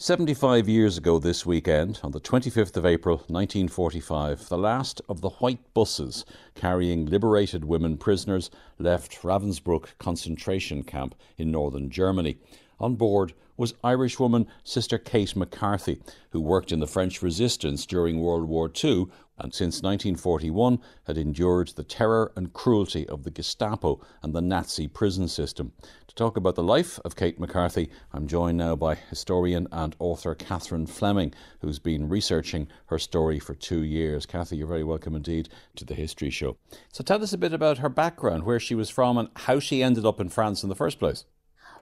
75 years ago this weekend, on the 25th of April 1945, the last of the white buses carrying liberated women prisoners left Ravensbrück concentration camp in northern Germany. On board was Irishwoman Sister Kate McCarthy, who worked in the French resistance during World War II and since 1941 had endured the terror and cruelty of the Gestapo and the Nazi prison system. To talk about the life of Kate McCarthy, I'm joined now by historian and author Catherine Fleming, who's been researching her story for two years. Cathy, you're very welcome indeed to the History Show. So tell us a bit about her background, where she was from, and how she ended up in France in the first place.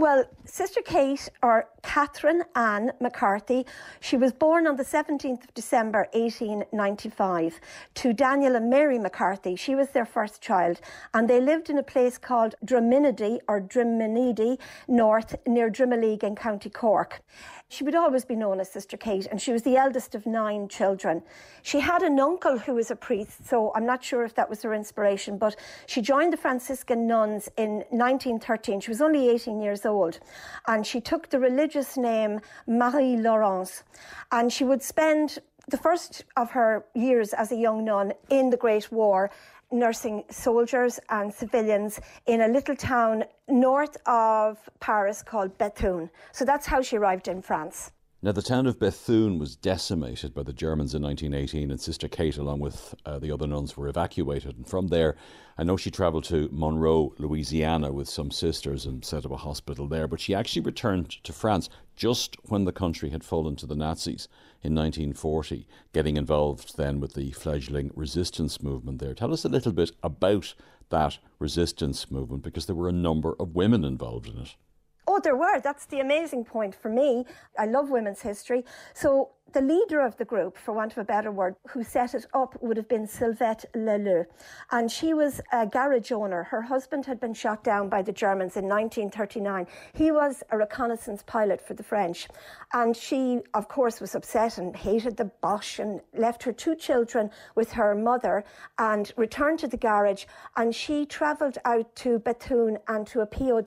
Well, Sister Kate, or Catherine Ann McCarthy, she was born on the 17th of December 1895 to Daniel and Mary McCarthy. She was their first child, and they lived in a place called Druminedy or Driminedy North near Drimoleague in County Cork. She would always be known as Sister Kate, and she was the eldest of nine children. She had an uncle who was a priest, so I'm not sure if that was her inspiration, but she joined the Franciscan nuns in 1913. She was only 18 years old, and she took the religious name Marie Laurence, and she would spend the first of her years as a young nun in the Great War nursing soldiers and civilians in a little town north of Paris called Bethune. So that's how she arrived in France. Now, the town of Bethune was decimated by the Germans in 1918, and Sister Kate, along with uh, the other nuns, were evacuated. And from there, I know she travelled to Monroe, Louisiana, with some sisters and set up a hospital there. But she actually returned to France just when the country had fallen to the Nazis in 1940, getting involved then with the fledgling resistance movement there. Tell us a little bit about that resistance movement, because there were a number of women involved in it. Oh, there were. That's the amazing point for me. I love women's history. So the leader of the group, for want of a better word, who set it up would have been Sylvette Leleu. And she was a garage owner. Her husband had been shot down by the Germans in 1939. He was a reconnaissance pilot for the French. And she, of course, was upset and hated the Boche and left her two children with her mother and returned to the garage. And she travelled out to Bethune and to a POW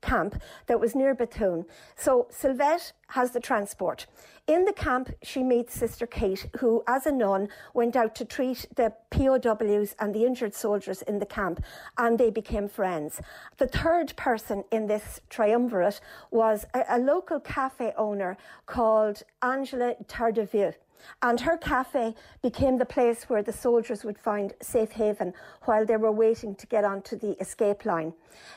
camp that was near Bethune. So Sylvette has the transport. In the camp, she meets Sister Kate, who, as a nun, went out to treat the POWs and the injured soldiers in the camp, and they became friends. The third person in this triumvirate was a, a local cafe owner called Angela Tardieu. And her cafe became the place where the soldiers would find safe haven while they were waiting to get onto the escape line.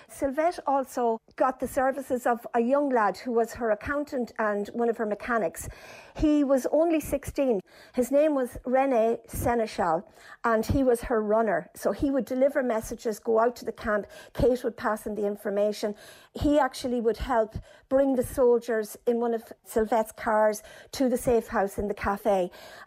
Sylvette also got the services of a young lad who was her accountant and one of her mechanics. He was only 16. His name was Rene Seneschal, and he was her runner. So he would deliver messages, go out to the camp. Kate would pass him the information. He actually would help bring the soldiers in one of Sylvette's cars to the safe house in the cafe.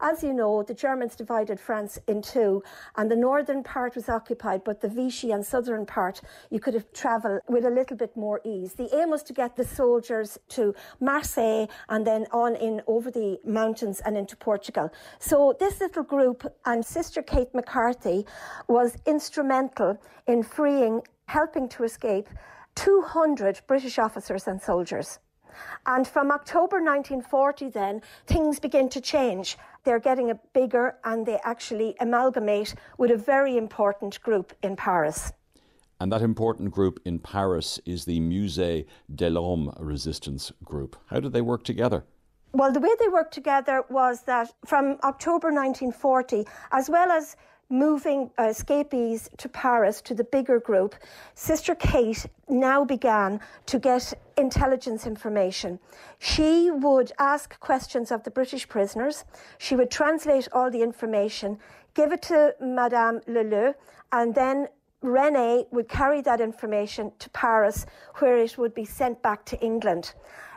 As you know, the Germans divided France in two, and the northern part was occupied, but the Vichy and southern part, you could have travel with a little bit more ease. The aim was to get the soldiers to Marseille and then on in over the mountains and into Portugal. So this little group and Sister Kate McCarthy was instrumental in freeing, helping to escape 200 British officers and soldiers. And from October 1940, then, things begin to change. They're getting a bigger and they actually amalgamate with a very important group in Paris. And that important group in Paris is the Musée de l'Homme resistance group. How did they work together? Well, the way they worked together was that from October 1940, as well as moving uh, escapees to Paris to the bigger group, Sister Kate now began to get intelligence information. She would ask questions of the British prisoners, she would translate all the information, give it to Madame Leleu, and then Rene would carry that information to Paris, where it would be sent back to England.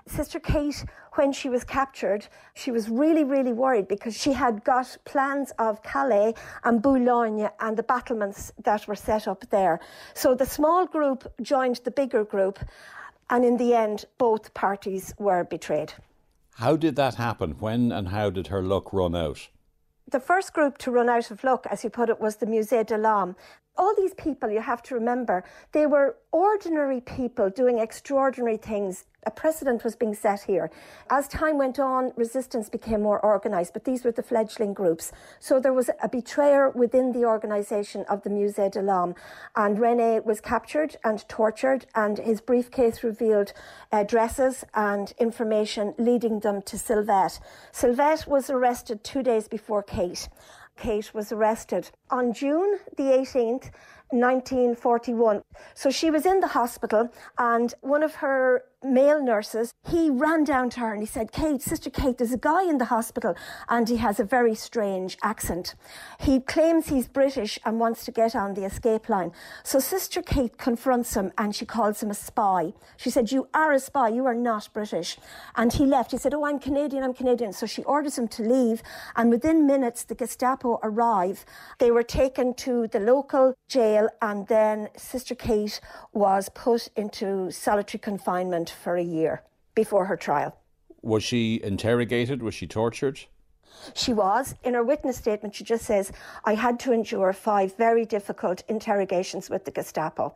Sister Kate, when she was captured, she was really, really worried because she had got plans of Calais and Boulogne and the battlements that were set up there. So the small group joined the bigger group, and in the end, both parties were betrayed. How did that happen? When and how did her luck run out? The first group to run out of luck, as you put it, was the Musée de l'Homme. All these people, you have to remember, they were ordinary people doing extraordinary things. A precedent was being set here. As time went on, resistance became more organised, but these were the fledgling groups. So there was a betrayer within the organisation of the Musée de l'Homme. And Rene was captured and tortured, and his briefcase revealed uh, addresses and information leading them to Sylvette. Sylvette was arrested two days before Kate. Kate was arrested. On June the 18th, 1941. So she was in the hospital, and one of her male nurses, he ran down to her and he said, Kate, Sister Kate, there's a guy in the hospital and he has a very strange accent. He claims he's British and wants to get on the escape line. So Sister Kate confronts him and she calls him a spy. She said, You are a spy, you are not British. And he left. He said, Oh, I'm Canadian, I'm Canadian. So she orders him to leave, and within minutes, the Gestapo arrive. They were taken to the local jail, and then Sister Kate was put into solitary confinement for a year before her trial. Was she interrogated? Was she tortured? She was. In her witness statement, she just says, I had to endure five very difficult interrogations with the Gestapo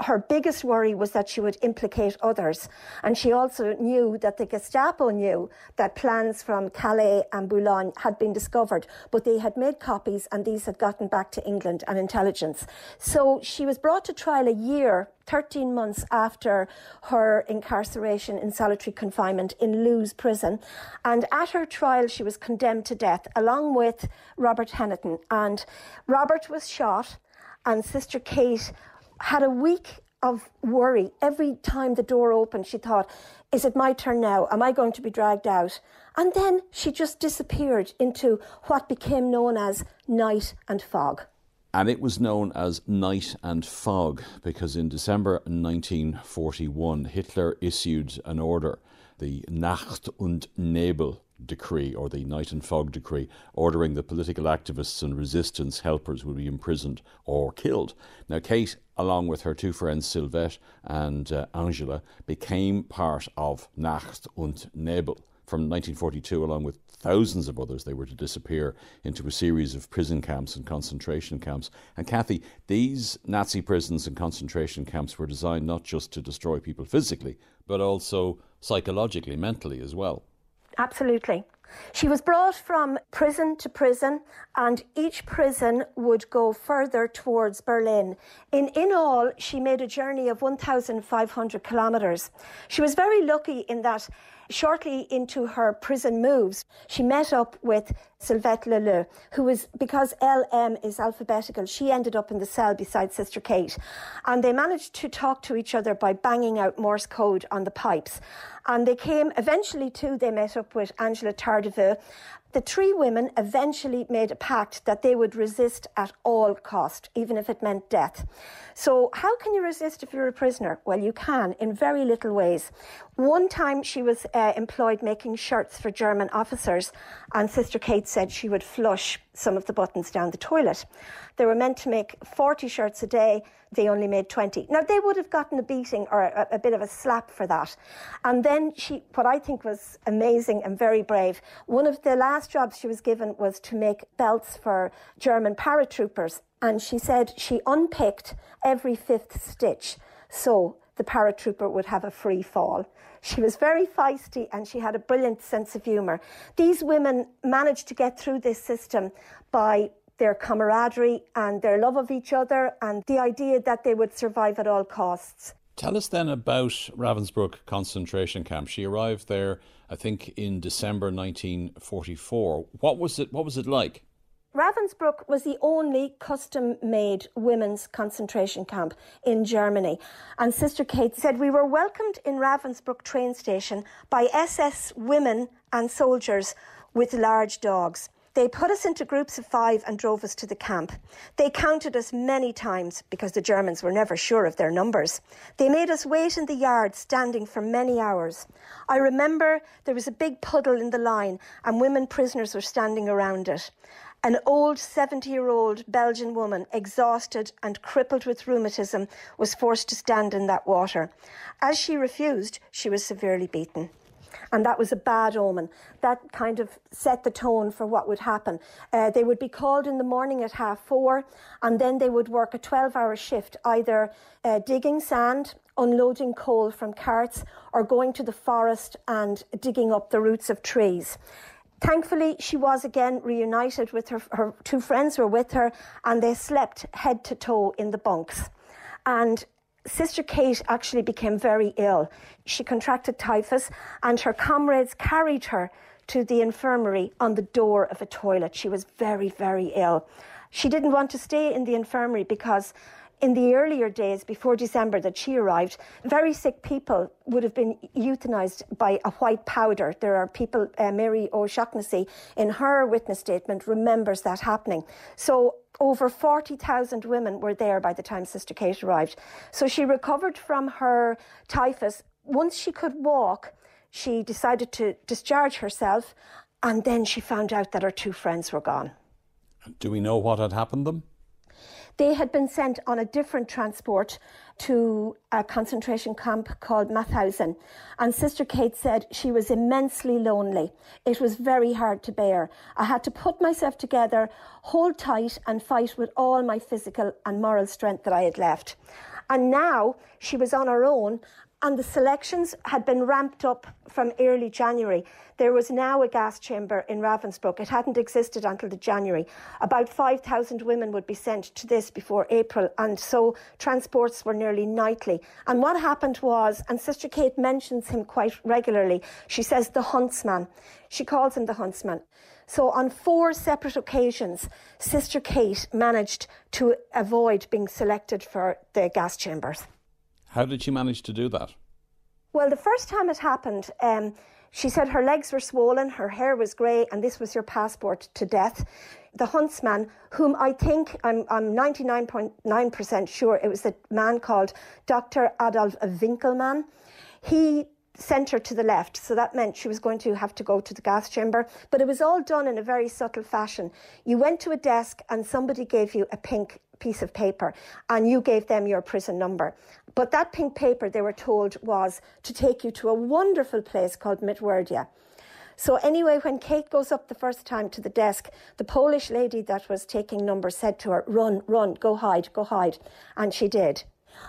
her biggest worry was that she would implicate others. And she also knew that the Gestapo knew that plans from Calais and Boulogne had been discovered, but they had made copies and these had gotten back to England and intelligence. So she was brought to trial a year 13 months after her incarceration in solitary confinement in Loos prison. And at her trial, she was condemned to death along with Robert Heniton. And Robert was shot, and Sister Kate had a week of worry. Every time the door opened, she thought, Is it my turn now? Am I going to be dragged out? And then she just disappeared into what became known as night and fog. And it was known as Night and Fog because in December 1941, Hitler issued an order, the Nacht und Nebel decree or the Night and Fog decree, ordering that political activists and resistance helpers would be imprisoned or killed. Now, Kate, along with her two friends Sylvette and uh, Angela, became part of Nacht und Nebel. From 1942, along with thousands of others, they were to disappear into a series of prison camps and concentration camps. And Kathy, these Nazi prisons and concentration camps were designed not just to destroy people physically, but also psychologically, mentally as well. Absolutely. She was brought from prison to prison, and each prison would go further towards Berlin. In, in all, she made a journey of 1,500 kilometres. She was very lucky in that Shortly into her prison moves, she met up with Sylvette Leleu, who was, because LM is alphabetical, she ended up in the cell beside Sister Kate. And they managed to talk to each other by banging out Morse code on the pipes. And they came, eventually, too, they met up with Angela Tardieu, the three women eventually made a pact that they would resist at all cost, even if it meant death. So, how can you resist if you're a prisoner? Well, you can in very little ways. One time she was uh, employed making shirts for German officers, and Sister Kate said she would flush some of the buttons down the toilet. They were meant to make 40 shirts a day, they only made 20. Now, they would have gotten a beating or a, a bit of a slap for that. And then she, what I think was amazing and very brave, one of the last jobs she was given was to make belts for German paratroopers. And she said she unpicked every fifth stitch. So the paratrooper would have a free fall. She was very feisty and she had a brilliant sense of humour. These women managed to get through this system by their camaraderie and their love of each other and the idea that they would survive at all costs. Tell us then about Ravensbrück concentration camp. She arrived there, I think, in December 1944. What was it? What was it like? Ravensbrück was the only custom made women's concentration camp in Germany. And Sister Kate said, We were welcomed in Ravensbrück train station by SS women and soldiers with large dogs. They put us into groups of five and drove us to the camp. They counted us many times because the Germans were never sure of their numbers. They made us wait in the yard standing for many hours. I remember there was a big puddle in the line and women prisoners were standing around it. An old 70 year old Belgian woman, exhausted and crippled with rheumatism, was forced to stand in that water. As she refused, she was severely beaten. And that was a bad omen. That kind of set the tone for what would happen. Uh, they would be called in the morning at half four, and then they would work a 12 hour shift, either uh, digging sand, unloading coal from carts, or going to the forest and digging up the roots of trees. Thankfully, she was again reunited with her, her two friends were with her, and they slept head to toe in the bunks. And Sister Kate actually became very ill. She contracted typhus, and her comrades carried her to the infirmary on the door of a toilet. She was very, very ill. She didn't want to stay in the infirmary because in the earlier days before December that she arrived, very sick people would have been euthanized by a white powder. There are people, uh, Mary O'Shaughnessy, in her witness statement, remembers that happening. So over 40,000 women were there by the time Sister Kate arrived. So she recovered from her typhus. Once she could walk, she decided to discharge herself, and then she found out that her two friends were gone. Do we know what had happened them? They had been sent on a different transport to a concentration camp called Mauthausen. And Sister Kate said she was immensely lonely. It was very hard to bear. I had to put myself together, hold tight, and fight with all my physical and moral strength that I had left. And now she was on her own and the selections had been ramped up from early January. There was now a gas chamber in Ravensbrück. It hadn't existed until the January. About 5,000 women would be sent to this before April, and so transports were nearly nightly. And what happened was, and Sister Kate mentions him quite regularly, she says the huntsman. She calls him the huntsman. So, on four separate occasions, Sister Kate managed to avoid being selected for the gas chambers. How did she manage to do that? Well, the first time it happened, um, she said her legs were swollen, her hair was grey, and this was your passport to death. The huntsman, whom I think I'm, I'm 99.9% sure it was a man called Dr. Adolf Winkelmann, he sent her to the left. So that meant she was going to have to go to the gas chamber. But it was all done in a very subtle fashion. You went to a desk and somebody gave you a pink piece of paper and you gave them your prison number. But that pink paper, they were told, was to take you to a wonderful place called Mittwerda. So, anyway, when Kate goes up the first time to the desk, the Polish lady that was taking numbers said to her, Run, run, go hide, go hide. And she did.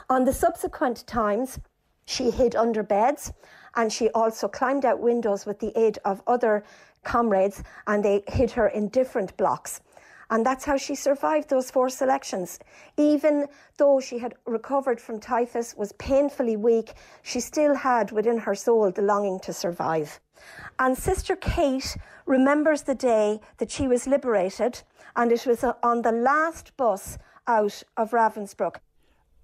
On the subsequent times, she hid under beds and she also climbed out windows with the aid of other comrades and they hid her in different blocks. And that's how she survived those four selections. Even though she had recovered from typhus, was painfully weak, she still had within her soul the longing to survive. And Sister Kate remembers the day that she was liberated, and it was on the last bus out of Ravensbrück.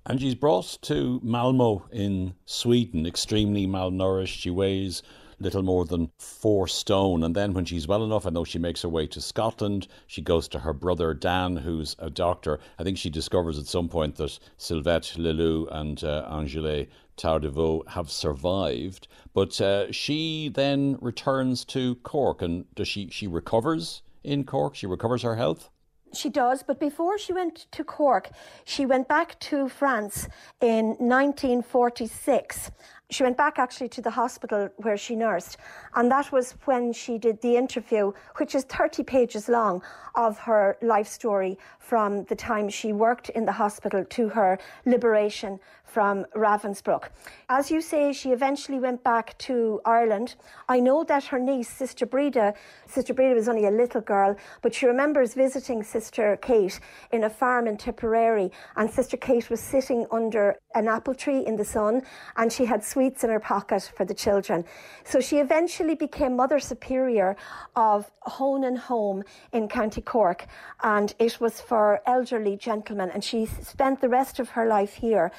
And she's brought to Malmo in Sweden, extremely malnourished. She weighs little more than four stone. And then when she's well enough, I know she makes her way to Scotland. She goes to her brother Dan, who's a doctor. I think she discovers at some point that Sylvette Leleu and uh, Angèle Tardiveau have survived. But uh, she then returns to Cork, and does she she recovers in Cork? She recovers her health. She does, but before she went to Cork, she went back to France in 1946 she went back actually to the hospital where she nursed, and that was when she did the interview, which is 30 pages long, of her life story from the time she worked in the hospital to her liberation from Ravensbrück. As you say, she eventually went back to Ireland. I know that her niece, Sister Breda, Sister Breda was only a little girl, but she remembers visiting Sister Kate in a farm in Tipperary, and Sister Kate was sitting under an apple tree in the sun, and she had sweets in her pocket for the children. So she eventually became Mother Superior of Honan Home in County Cork, and it was for elderly gentlemen, and she spent the rest of her life here.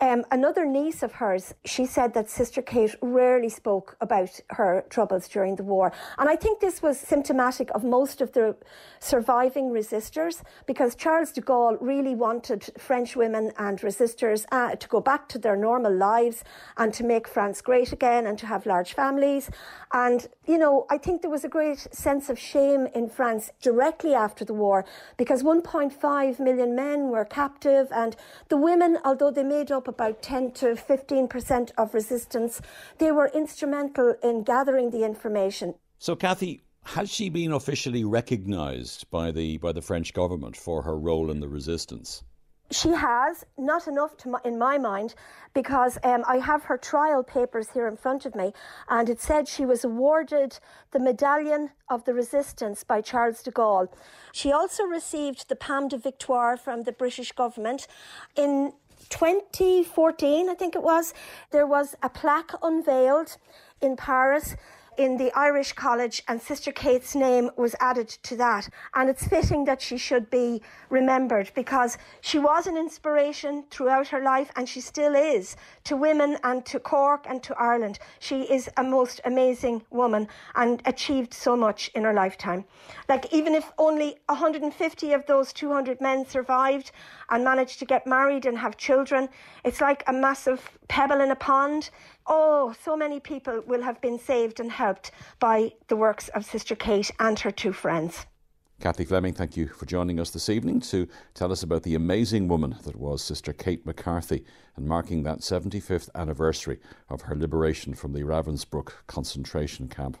Um, another niece of hers, she said that Sister Kate rarely spoke about her troubles during the war. And I think this was symptomatic of most of the surviving resistors because Charles de Gaulle really wanted French women and resistors uh, to go back to their normal lives and to to make France great again and to have large families. And, you know, I think there was a great sense of shame in France directly after the war because 1.5 million men were captive and the women, although they made up about 10 to 15% of resistance, they were instrumental in gathering the information. So, Kathy, has she been officially recognised by the by the French government for her role in the resistance? She has, not enough my, in my mind, because um, I have her trial papers here in front of me, and it said she was awarded the Medallion of the Resistance by Charles de Gaulle. She also received the Palme de Victoire from the British government. In 2014, I think it was, there was a plaque unveiled in Paris in the Irish College, and Sister Kate's name was added to that. And it's fitting that she should be remembered because she was an inspiration throughout her life, and she still is to women and to Cork and to Ireland. She is a most amazing woman and achieved so much in her lifetime. Like, even if only 150 of those 200 men survived and managed to get married and have children, it's like a massive pebble in a pond. Oh, so many people will have been saved and helped by the works of Sister Kate and her two friends. Kathy Fleming, thank you for joining us this evening to tell us about the amazing woman that was Sister Kate McCarthy and marking that 75th anniversary of her liberation from the Ravensbrück concentration camp.